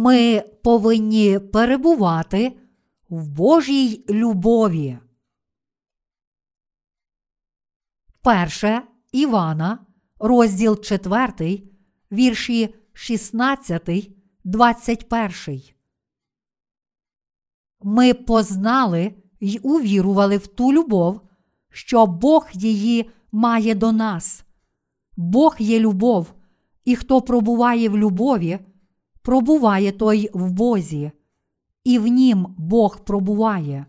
Ми повинні перебувати в Божій любові. Перше Івана, розділ 4, вірші 16, 21. Ми познали й увірували в ту любов, що Бог її має до нас. Бог є любов, і хто пробуває в любові, пробуває той в Бозі, і в нім Бог пробуває.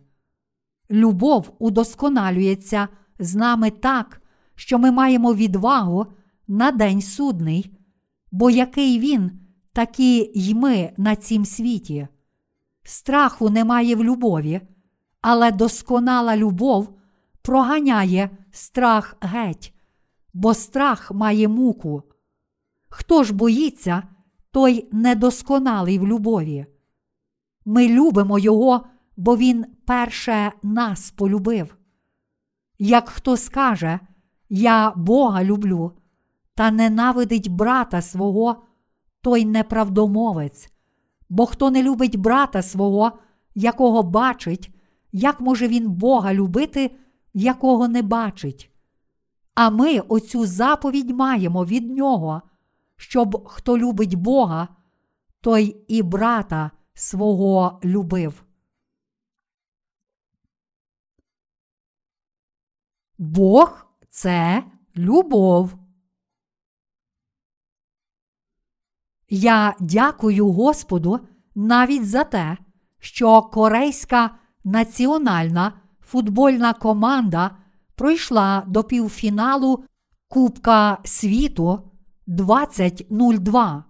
Любов удосконалюється з нами так, що ми маємо відвагу на день судний, бо який він, такі й ми на цім світі. Страху немає в любові, але досконала любов проганяє страх геть, бо страх має муку. Хто ж боїться, той недосконалий в любові. Ми любимо Його, бо Він перше нас полюбив. Як хто скаже, Я Бога люблю, та ненавидить брата свого, той неправдомовець, бо хто не любить брата свого, якого бачить, як може він Бога любити, якого не бачить. А ми оцю заповідь маємо від нього, щоб хто любить Бога, той і брата свого любив. Бог це любов. Я дякую Господу навіть за те, що корейська національна футбольна команда пройшла до півфіналу Кубка світу 2002.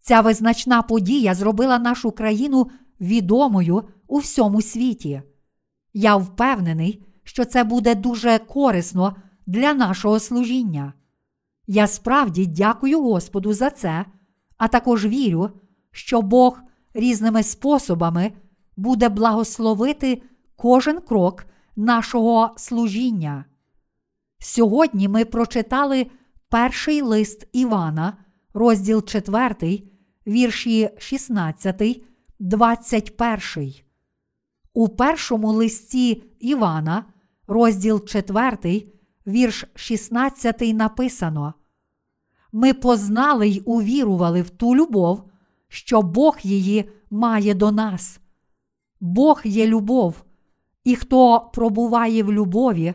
Ця визначна подія зробила нашу країну відомою у всьому світі. Я впевнений, що це буде дуже корисно для нашого служіння. Я справді дякую Господу за це, а також вірю, що Бог різними способами буде благословити кожен крок нашого служіння. Сьогодні ми прочитали перший лист Івана, розділ 4, вірші 16, 21. У першому листі Івана, розділ 4, вірш 16 написано. Ми познали й увірували в ту любов, що Бог її має до нас. Бог є любов, і хто пробуває в любові,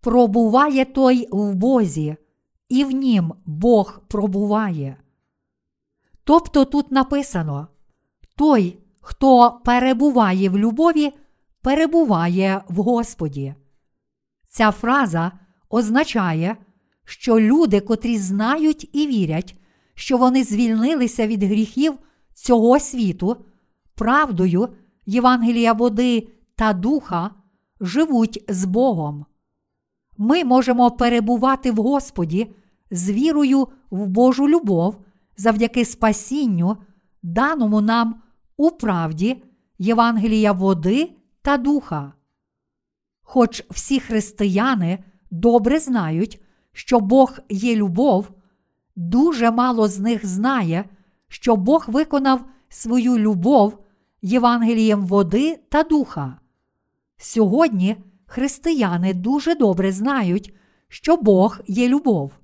пробуває той в Бозі, і в нім Бог пробуває. Тобто тут написано: той, хто перебуває в любові, перебуває в Господі. Ця фраза означає, що люди, котрі знають і вірять, що вони звільнилися від гріхів цього світу, правдою Євангелія води та духа, живуть з Богом. Ми можемо перебувати в Господі з вірою в Божу любов завдяки спасінню, даному нам у правді Євангелія води та духа. Хоч всі християни добре знають, що Бог є любов, дуже мало з них знає, що Бог виконав свою любов Євангелієм води та духа. Сьогодні християни дуже добре знають, що Бог є любов.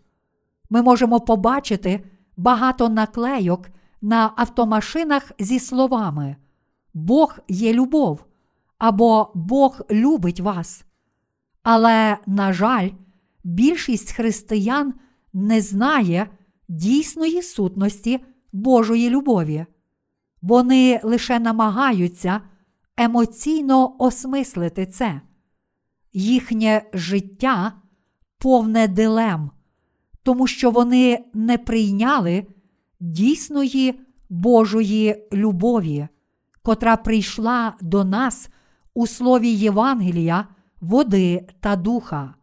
Ми можемо побачити багато наклейок на автомашинах зі словами Бог є любов або Бог любить вас. Але, на жаль, більшість християн не знає дійсної сутності Божої любові. Вони лише намагаються емоційно осмислити це. Їхнє життя повне дилем, тому що вони не прийняли дійсної Божої любові, котра прийшла до нас у слові Євангелія, води та духа.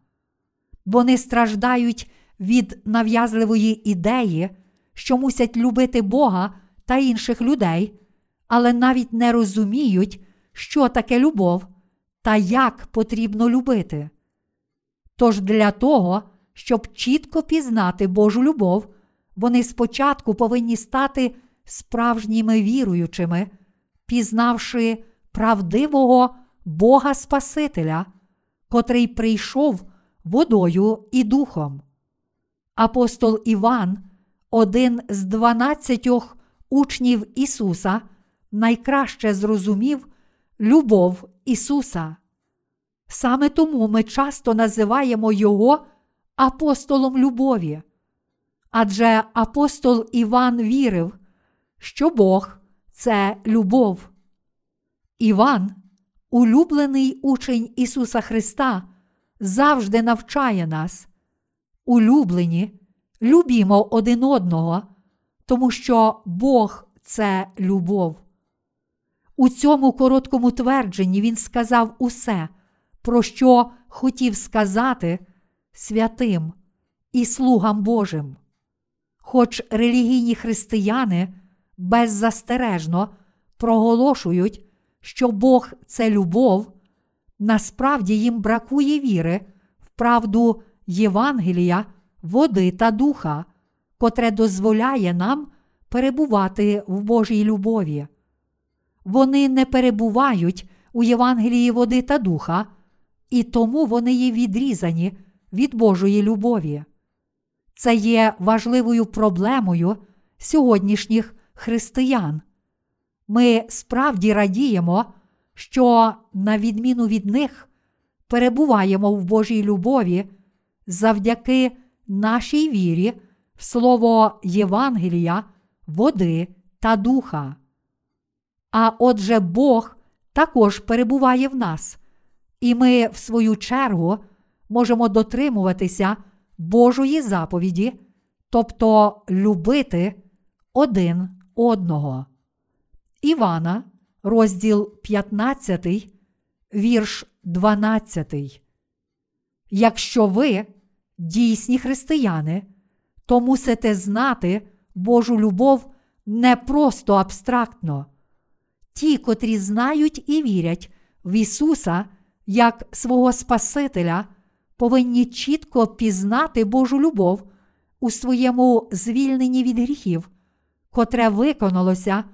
Вони страждають від нав'язливої ідеї, що мусять любити Бога та інших людей, але навіть не розуміють, що таке любов та як потрібно любити. Тож для того, щоб чітко пізнати Божу любов, вони спочатку повинні стати справжніми віруючими, пізнавши правдивого Бога Спасителя, котрий прийшов водою і духом. Апостол Іван, один з дванадцятьох учнів Ісуса, найкраще зрозумів любов Ісуса. Саме тому ми часто називаємо Його апостолом любові. Адже апостол Іван вірив, що Бог це любов. Іван, улюблений учень Ісуса Христа, завжди навчає нас. Улюблені, любімо один одного, тому що Бог це любов. У цьому короткому твердженні він сказав усе, про що хотів сказати святим і слугам Божим. Хоч релігійні християни беззастережно проголошують, що Бог це любов, насправді їм бракує віри в правду Євангелія, води та духа, котре дозволяє нам перебувати в Божій любові. Вони не перебувають у Євангелії води та духа, і тому вони є відрізані від Божої любові. Це є важливою проблемою сьогоднішніх християн. Ми справді радіємо, що, на відміну від них, перебуваємо в Божій любові завдяки нашій вірі в слово Євангелія, води та духа. А отже, Бог також перебуває в нас, і ми, в свою чергу, можемо дотримуватися Божої заповіді, тобто любити один одного. Івана, розділ 15, вірш 12. Якщо ви дійсні християни, то мусите знати Божу любов не просто абстрактно. Ті, котрі знають і вірять в Ісуса як свого Спасителя, повинні чітко пізнати Божу любов у своєму звільненні від гріхів, котре виконалося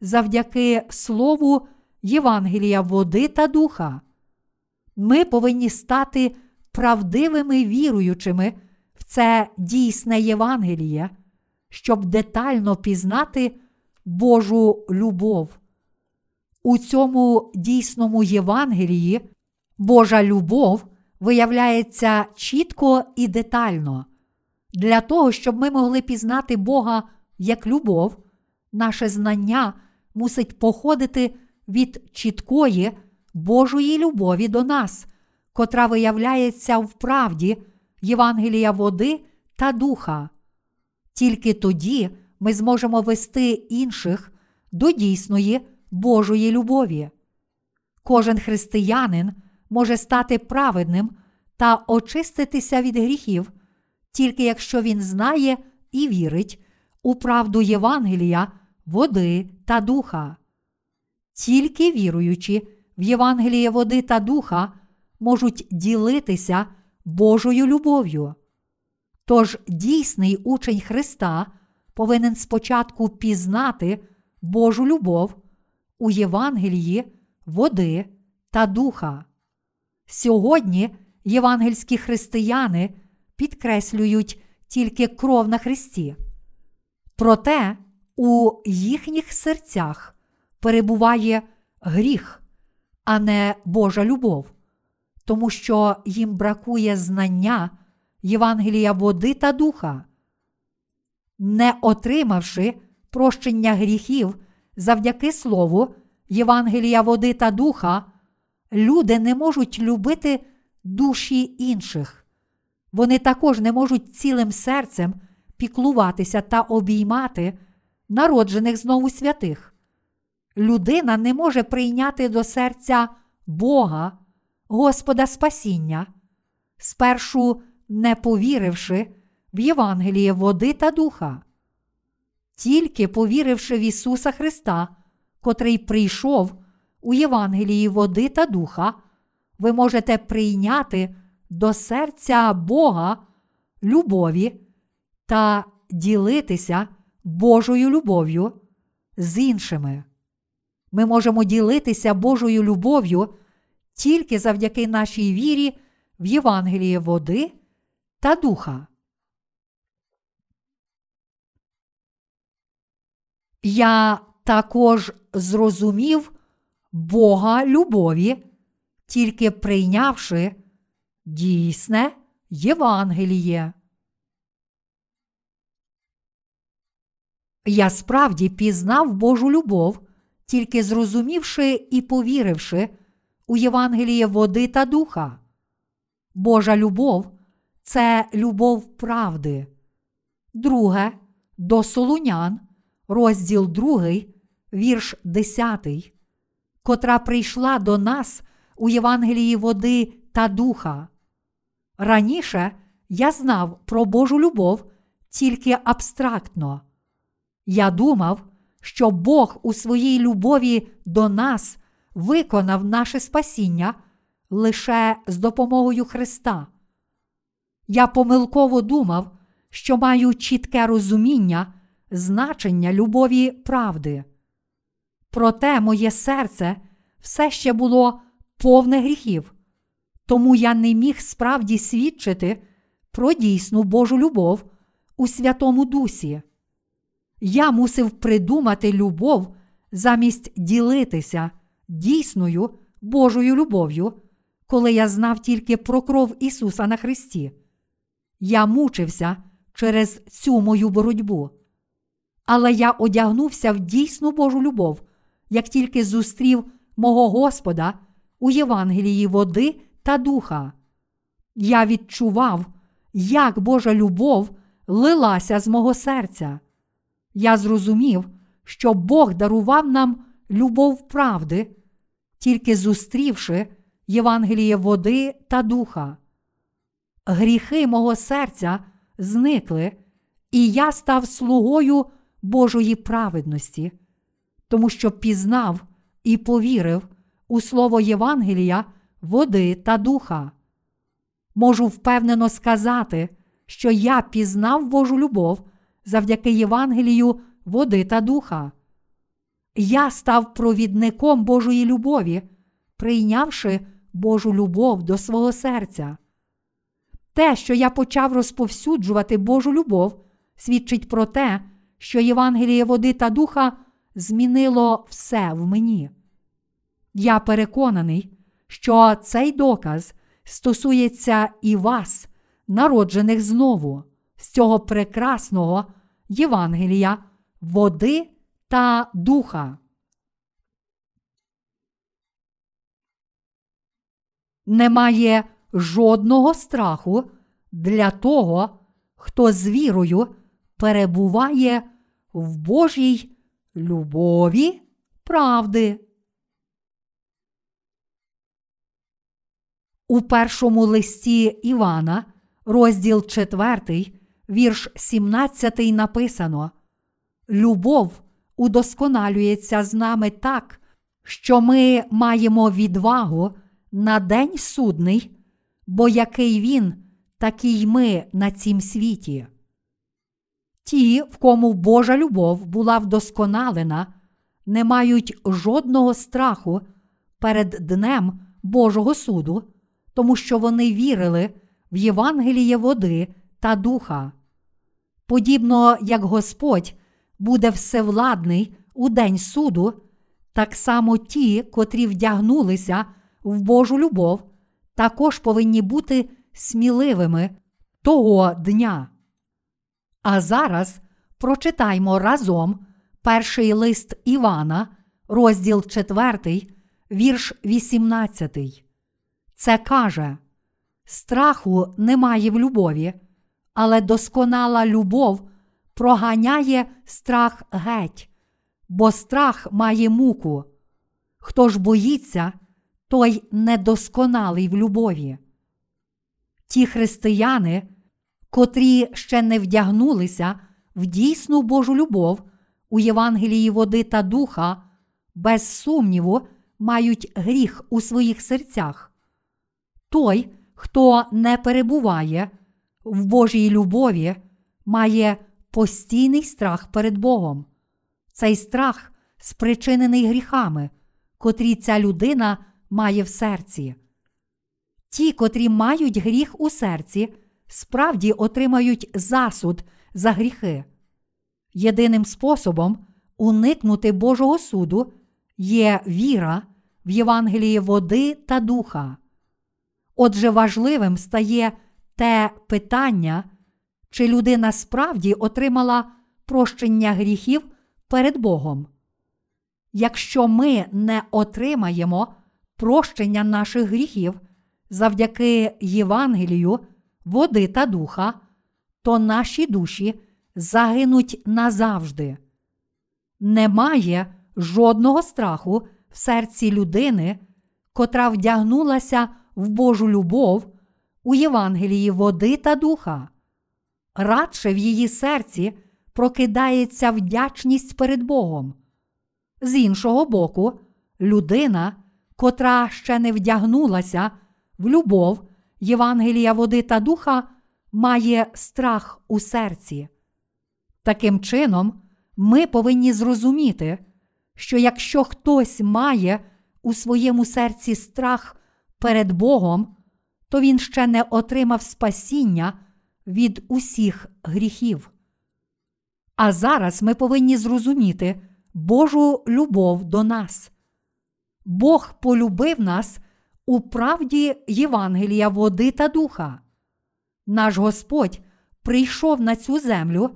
завдяки Слову Євангелія води та духа. Ми повинні стати правдивими віруючими в це дійсне Євангеліє, щоб детально пізнати Божу любов. У цьому дійсному Євангелії Божа любов виявляється чітко і детально. Для того, щоб ми могли пізнати Бога як любов, наше знання мусить походити від чіткої Божої любові до нас, котра виявляється в правді Євангелія води та духа. Тільки тоді ми зможемо вести інших до дійсної Божої любові. Кожен християнин може стати праведним та очиститися від гріхів, тільки якщо він знає і вірить у правду Євангелія, води та духа. Тільки віруючи в Євангеліє води та духа можуть ділитися Божою любов'ю. Тож дійсний учень Христа повинен спочатку пізнати Божу любов у Євангелії, води та духа. Сьогодні євангельські християни підкреслюють тільки кров на Христі. Проте у їхніх серцях перебуває гріх, а не Божа любов, тому що їм бракує знання Євангелія води та духа. Не отримавши прощення гріхів завдяки Слову Євангелія води та духа, люди не можуть любити душі інших. Вони також не можуть цілим серцем піклуватися та обіймати народжених знову святих. Людина не може прийняти до серця Бога, Господа Спасіння, спершу не повіривши в Євангеліє води та духа. Тільки повіривши в Ісуса Христа, котрий прийшов у Євангелії води та духа, ви можете прийняти до серця Бога любові та ділитися Божою любов'ю, з іншими. Ми можемо ділитися Божою любов'ю тільки завдяки нашій вірі в Євангеліє води та духа. Я також зрозумів Бога любові, тільки прийнявши дійсне Євангеліє. Я справді пізнав Божу любов, тільки зрозумівши і повіривши у Євангеліє води та духа. Божа любов це любов правди. Друге до Солунян, розділ 2, вірш 10, котра прийшла до нас у Євангелії води та духа. Раніше я знав про Божу любов тільки абстрактно. Я думав, що Бог у своїй любові до нас виконав наше спасіння лише з допомогою Христа. Я помилково думав, що маю чітке розуміння значення любові правди. Проте моє серце все ще було повне гріхів, тому я не міг справді свідчити про дійсну Божу любов у Святому Дусі. Я мусив придумати любов замість ділитися дійсною Божою любов'ю, коли я знав тільки про кров Ісуса на Христі. Я мучився через цю мою боротьбу. Але я одягнувся в дійсну Божу любов, як тільки зустрів мого Господа у Євангелії води та духа. Я відчував, як Божа любов лилася з мого серця. Я зрозумів, що Бог дарував нам любов правди, тільки зустрівши Євангеліє води та духа. Гріхи мого серця зникли, і я став слугою Божої праведності, тому що пізнав і повірив у слово Євангелія, води та духа. Можу впевнено сказати, що я пізнав Божу любов завдяки Євангелію, води та духа. Я став провідником Божої любові, прийнявши Божу любов до свого серця. Те, що я почав розповсюджувати Божу любов, свідчить про те, що Євангеліє води та духа змінило все в мені. Я переконаний, що цей доказ стосується і вас, народжених знову, з цього прекрасного Євангелія, води та духа. Немає жодного страху для того, хто з вірою перебуває в Божій любові правди. У першому листі Івана, розділ 4, вірш 17 написано: Любов удосконалюється з нами так, що ми маємо відвагу на день судний, бо який він, такий ми на цім світі. Ті, в кому Божа любов була вдосконалена, не мають жодного страху перед Днем Божого суду, тому що вони вірили в Євангеліє води та духа. Подібно як Господь буде всевладний у день суду, так само ті, котрі вдягнулися в Божу любов, також повинні бути сміливими того дня. А зараз прочитаймо разом перший лист Івана, розділ 4, вірш 18. Це каже: Страху немає в любові, але досконала любов проганяє страх геть, бо страх має муку. Хто ж боїться, той недосконалий в любові. Ті християни, котрі ще не вдягнулися в дійсну Божу любов у Євангелії води та духа, без сумніву, мають гріх у своїх серцях. Той, хто не перебуває в Божій любові, має постійний страх перед Богом. Цей страх спричинений гріхами, котрі ця людина має в серці. Ті, котрі мають гріх у серці, справді отримають засуд за гріхи. Єдиним способом уникнути Божого суду є віра в Євангелії води та духа. Отже, важливим стає те питання, чи людина справді отримала прощення гріхів перед Богом. Якщо ми не отримаємо прощення наших гріхів завдяки Євангелію, води та духа, то наші душі загинуть назавжди. Немає жодного страху в серці людини, котра вдягнулася в Божу любов у Євангелії води та духа. Радше в її серці прокидається вдячність перед Богом. З іншого боку, людина, котра ще не вдягнулася в любов Євангелія води та духа, має страх у серці. Таким чином, ми повинні зрозуміти, що якщо хтось має у своєму серці страх перед Богом, то він ще не отримав спасіння від усіх гріхів. А зараз ми повинні зрозуміти Божу любов до нас. Бог полюбив нас у правді Євангелія води та духа. Наш Господь прийшов на цю землю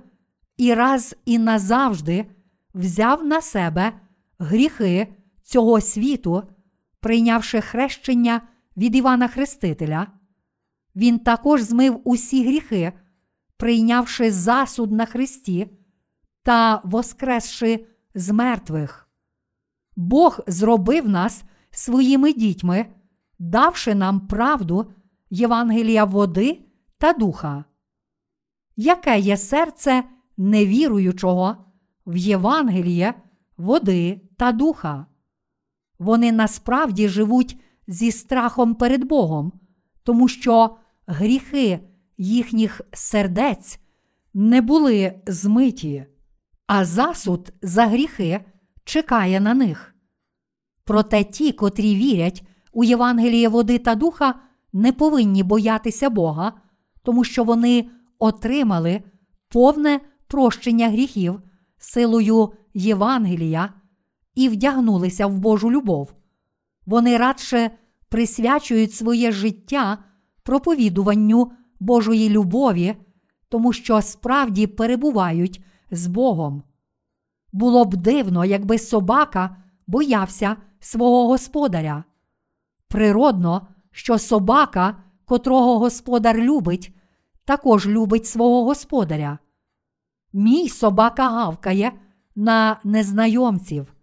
і раз і назавжди взяв на себе гріхи цього світу, прийнявши хрещення від Івана Хрестителя. Він також змив усі гріхи, прийнявши засуд на Христі та воскресши з мертвих. Бог зробив нас своїми дітьми, давши нам правду Євангелія води та духа. Яке є серце невіруючого в Євангеліє води та духа? Вони насправді живуть зі страхом перед Богом, тому що гріхи їхніх сердець не були змиті, а засуд за гріхи чекає на них. Проте ті, котрі вірять у Євангеліє води та духа, не повинні боятися Бога, тому що вони отримали повне прощення гріхів силою Євангелія і вдягнулися в Божу любов. Вони радше присвячують своє життя проповідуванню Божої любові, тому що справді перебувають з Богом. Було б дивно, якби собака боявся свого господаря. Природно, що собака, котрого господар любить, також любить свого господаря. Мій собака гавкає на незнайомців.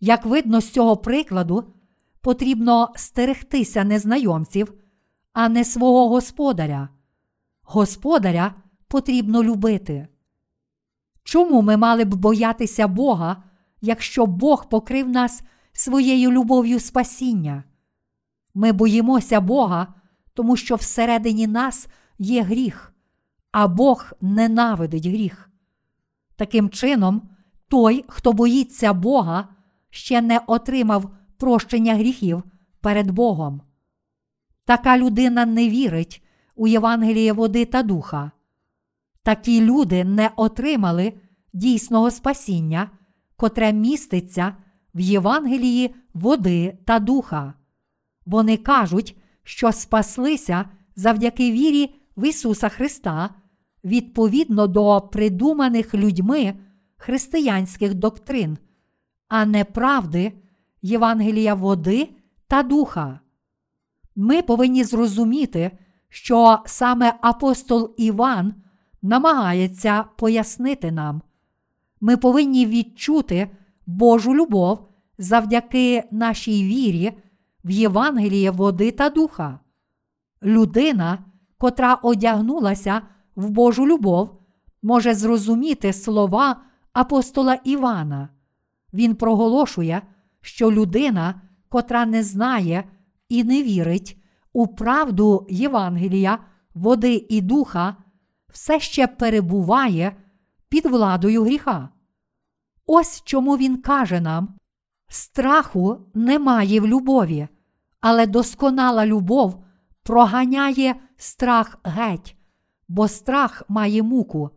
Як видно з цього прикладу, потрібно стерегтися незнайомців, а не свого господаря. Господаря потрібно любити. Чому ми мали б боятися Бога, якщо Бог покрив нас своєю любов'ю спасіння? Ми боїмося Бога, тому що всередині нас є гріх, а Бог ненавидить гріх. Таким чином, той, хто боїться Бога, ще не отримав прощення гріхів перед Богом. Така людина не вірить у Євангеліє води та духа. Такі люди не отримали дійсного спасіння, котре міститься в Євангелії води та духа. Вони кажуть, що спаслися завдяки вірі в Ісуса Христа відповідно до придуманих людьми християнських доктрин, а не правди Євангелія води та духа. Ми повинні зрозуміти, що саме апостол Іван намагається пояснити нам. Ми повинні відчути Божу любов завдяки нашій вірі в Євангеліє води та духа. Людина, котра одягнулася в Божу любов, може зрозуміти слова апостола Івана. Він проголошує, що людина, котра не знає і не вірить у правду Євангелія, води і духа, все ще перебуває під владою гріха. Ось чому він каже нам: страху немає в любові, але досконала любов проганяє страх геть, бо страх має муку.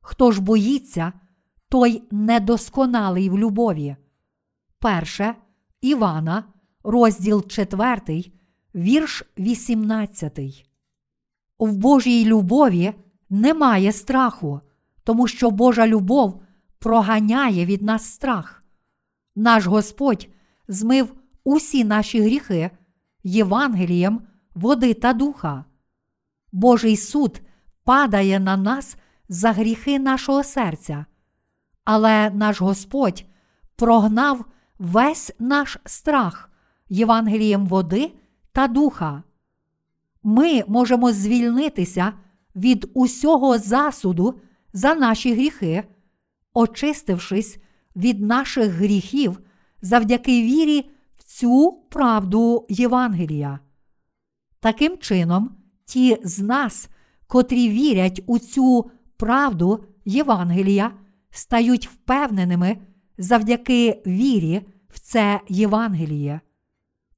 Хто ж боїться, той недосконалий в любові. Перше Івана, розділ 4, вірш 18. В Божій любові немає страху, тому що Божа любов проганяє від нас страх. Наш Господь змив усі наші гріхи Євангелієм води та духа. Божий суд падає на нас за гріхи нашого серця, але наш Господь прогнав весь наш страх Євангелієм води та духа. Ми можемо звільнитися від усього засуду за наші гріхи, очистившись від наших гріхів завдяки вірі в цю правду Євангелія. Таким чином, ті з нас, котрі вірять у цю правду Євангелія, стають впевненими завдяки вірі в це Євангеліє.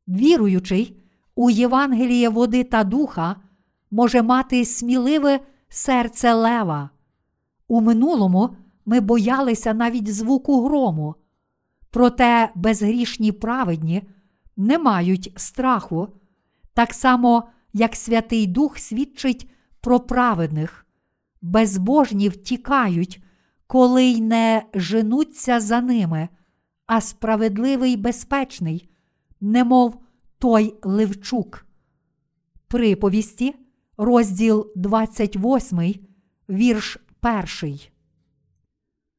Віруючий у Євангеліє води та духа може мати сміливе серце лева. У минулому ми боялися навіть звуку грому, проте безгрішні праведні не мають страху, так само, як Святий Дух свідчить про праведних, безбожні втікають, коли й не женуться за ними, а справедливий безпечний, немов той Левчук. Приповісті, розділ 28, вірш 1.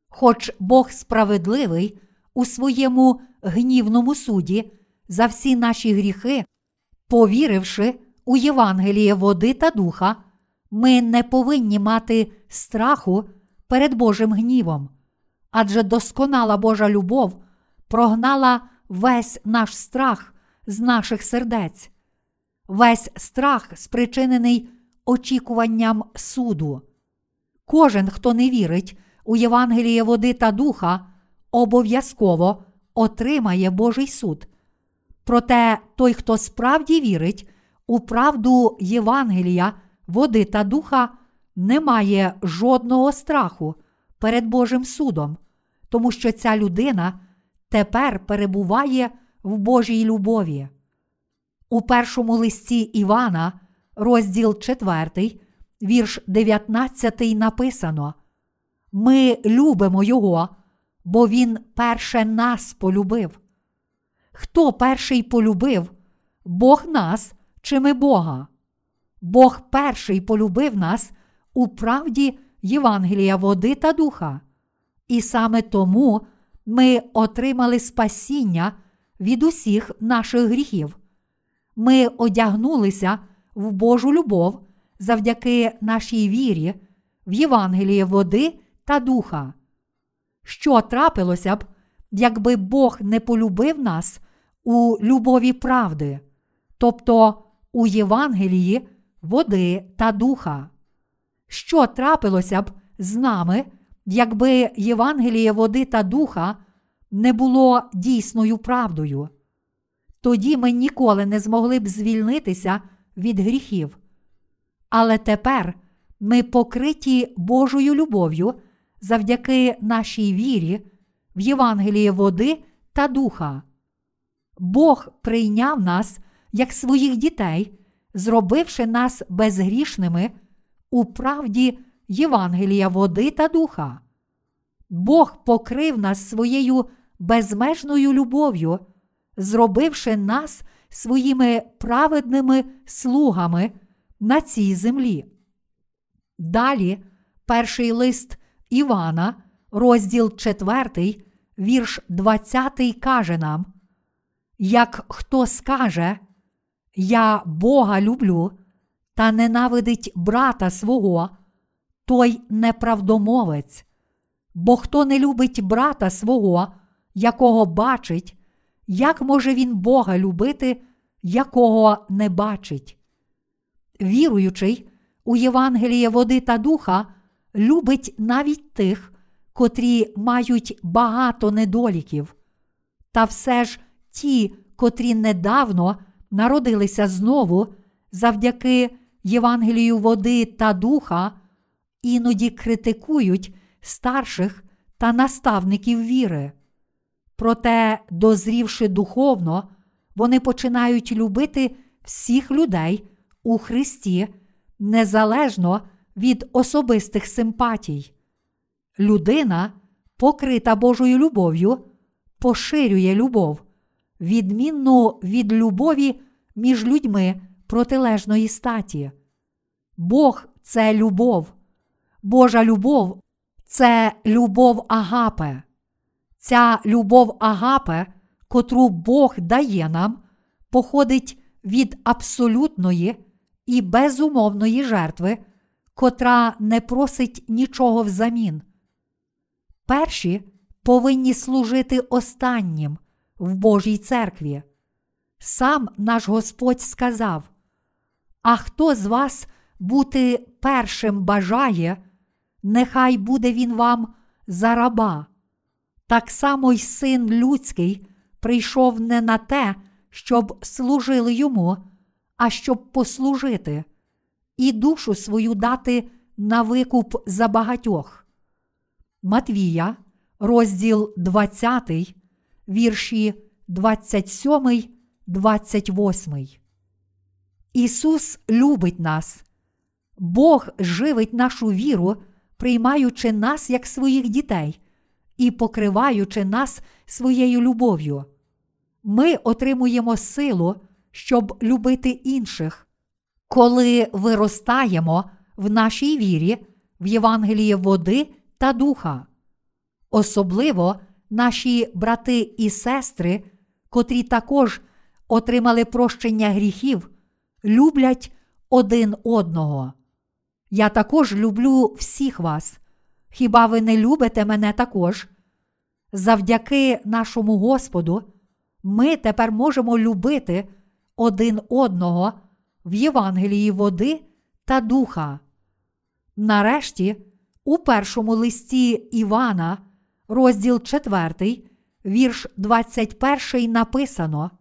Хоч Бог справедливий у своєму гнівному суді за всі наші гріхи, повіривши у Євангеліє води та духа, ми не повинні мати страху перед Божим гнівом, адже досконала Божа любов прогнала весь наш страх з наших сердець, весь страх спричинений очікуванням суду. Кожен, хто не вірить у Євангеліє води та духа, обов'язково отримає Божий суд. Проте той, хто справді вірить у правду Євангелія, води та духа, не має жодного страху перед Божим судом, тому що ця людина тепер перебуває в Божій любові. У першому листі Івана, розділ 4, вірш 19 написано: Ми любимо Його, бо Він перше нас полюбив. Хто перший полюбив? Бог нас чи ми Бога? Бог перший полюбив нас у правді Євангелія води та духа. І саме тому ми отримали спасіння від усіх наших гріхів. Ми одягнулися в Божу любов завдяки нашій вірі, в Євангеліє води та духа. Що трапилося б, якби Бог не полюбив нас у любові правди, тобто у Євангелії води та духа? Що трапилося б з нами, якби Євангеліє води та духа не було дійсною правдою? Тоді ми ніколи не змогли б звільнитися від гріхів. Але тепер ми покриті Божою любов'ю завдяки нашій вірі в Євангеліє води та духа. Бог прийняв нас як своїх дітей, зробивши нас безгрішними у правді Євангелія води та духа. Бог покрив нас своєю безмежною любов'ю, зробивши нас своїми праведними слугами на цій землі. Далі перший лист Івана, розділ 4, вірш 20 каже нам: Як хто скаже, Я Бога люблю та ненавидить брата свого, той неправдомовець. Бо хто не любить брата свого, якого бачить, як може він Бога любити, якого не бачить? Віруючий у Євангеліє води та духа любить навіть тих, котрі мають багато недоліків. Та все ж ті, котрі недавно народилися знову завдяки Євангелію води та духа, іноді критикують старших та наставників віри. Проте, дозрівши духовно, вони починають любити всіх людей у Христі незалежно від особистих симпатій. Людина, покрита Божою любов'ю, поширює любов, відмінну від любові між людьми протилежної статі. Бог це любов, Божа любов це любов Агапе. Ця любов Агапе, котру Бог дає нам, походить від абсолютної і безумовної жертви, котра не просить нічого взамін. Перші повинні служити останнім в Божій церкві. Сам наш Господь сказав: А хто з вас бути першим бажає, нехай буде він вам за раба. Так само й син людський прийшов не на те, щоб служили йому, а щоб послужити, і душу свою дати на викуп за багатьох. Матвія, розділ 20, вірші 27, 28. Ісус любить нас. Бог живить нашу віру, приймаючи нас як своїх дітей і покриваючи нас своєю любов'ю. Ми отримуємо силу, щоб любити інших, коли виростаємо в нашій вірі, в Євангелії води та духа. Особливо наші брати і сестри, котрі також отримали прощення гріхів, люблять один одного. Я також люблю всіх вас. Хіба ви не любите мене також? Завдяки нашому Господу, ми тепер можемо любити один одного в Євангелії води та духа. Нарешті, у першому листі Івана, розділ 4, вірш 21 написано: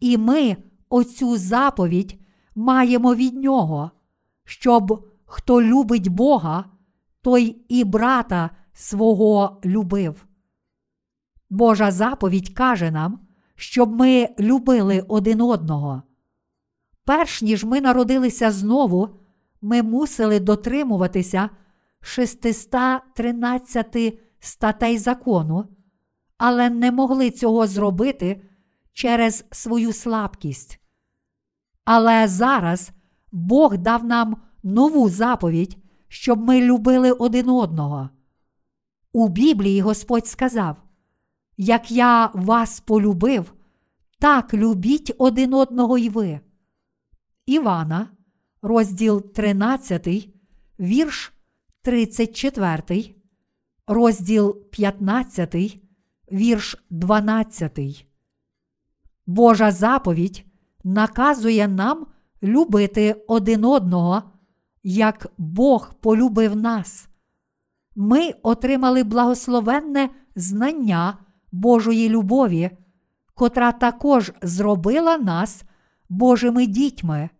І ми оцю заповідь маємо від нього, щоб хто любить Бога, той і брата свого любив. Божа заповідь каже нам, щоб ми любили один одного. Перш ніж ми народилися знову, ми мусили дотримуватися 613 статей закону, але не могли цього зробити через свою слабкість. Але зараз Бог дав нам нову заповідь, щоб ми любили один одного. У Біблії Господь сказав: Як я вас полюбив, так любіть один одного й ви. Івана, розділ 13, вірш 34, розділ 15, вірш 12. Божа заповідь наказує нам любити один одного, як Бог полюбив нас. Ми отримали благословенне знання Божої любові, котра також зробила нас Божими дітьми.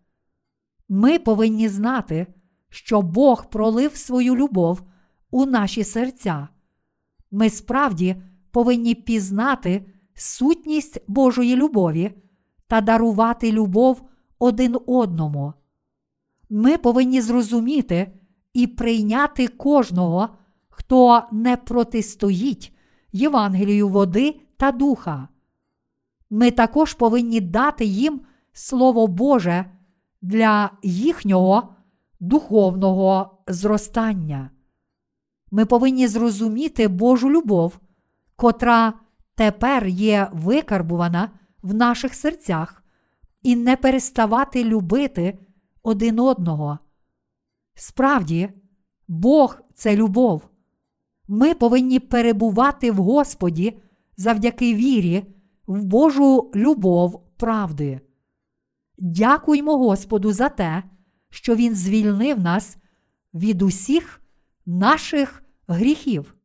Ми повинні знати, що Бог пролив свою любов у наші серця. Ми справді повинні пізнати сутність Божої любові та дарувати любов один одному. Ми повинні зрозуміти і прийняти кожного, хто не протистоїть Євангелію води та духа. Ми також повинні дати їм Слово Боже для їхнього духовного зростання. Ми повинні зрозуміти Божу любов, котра тепер є викарбувана в наших серцях, і не переставати любити один одного. Справді, Бог це любов. Ми повинні перебувати в Господі завдяки вірі, в Божу любов правди. Дякуймо Господу за те, що Він звільнив нас від усіх наших гріхів.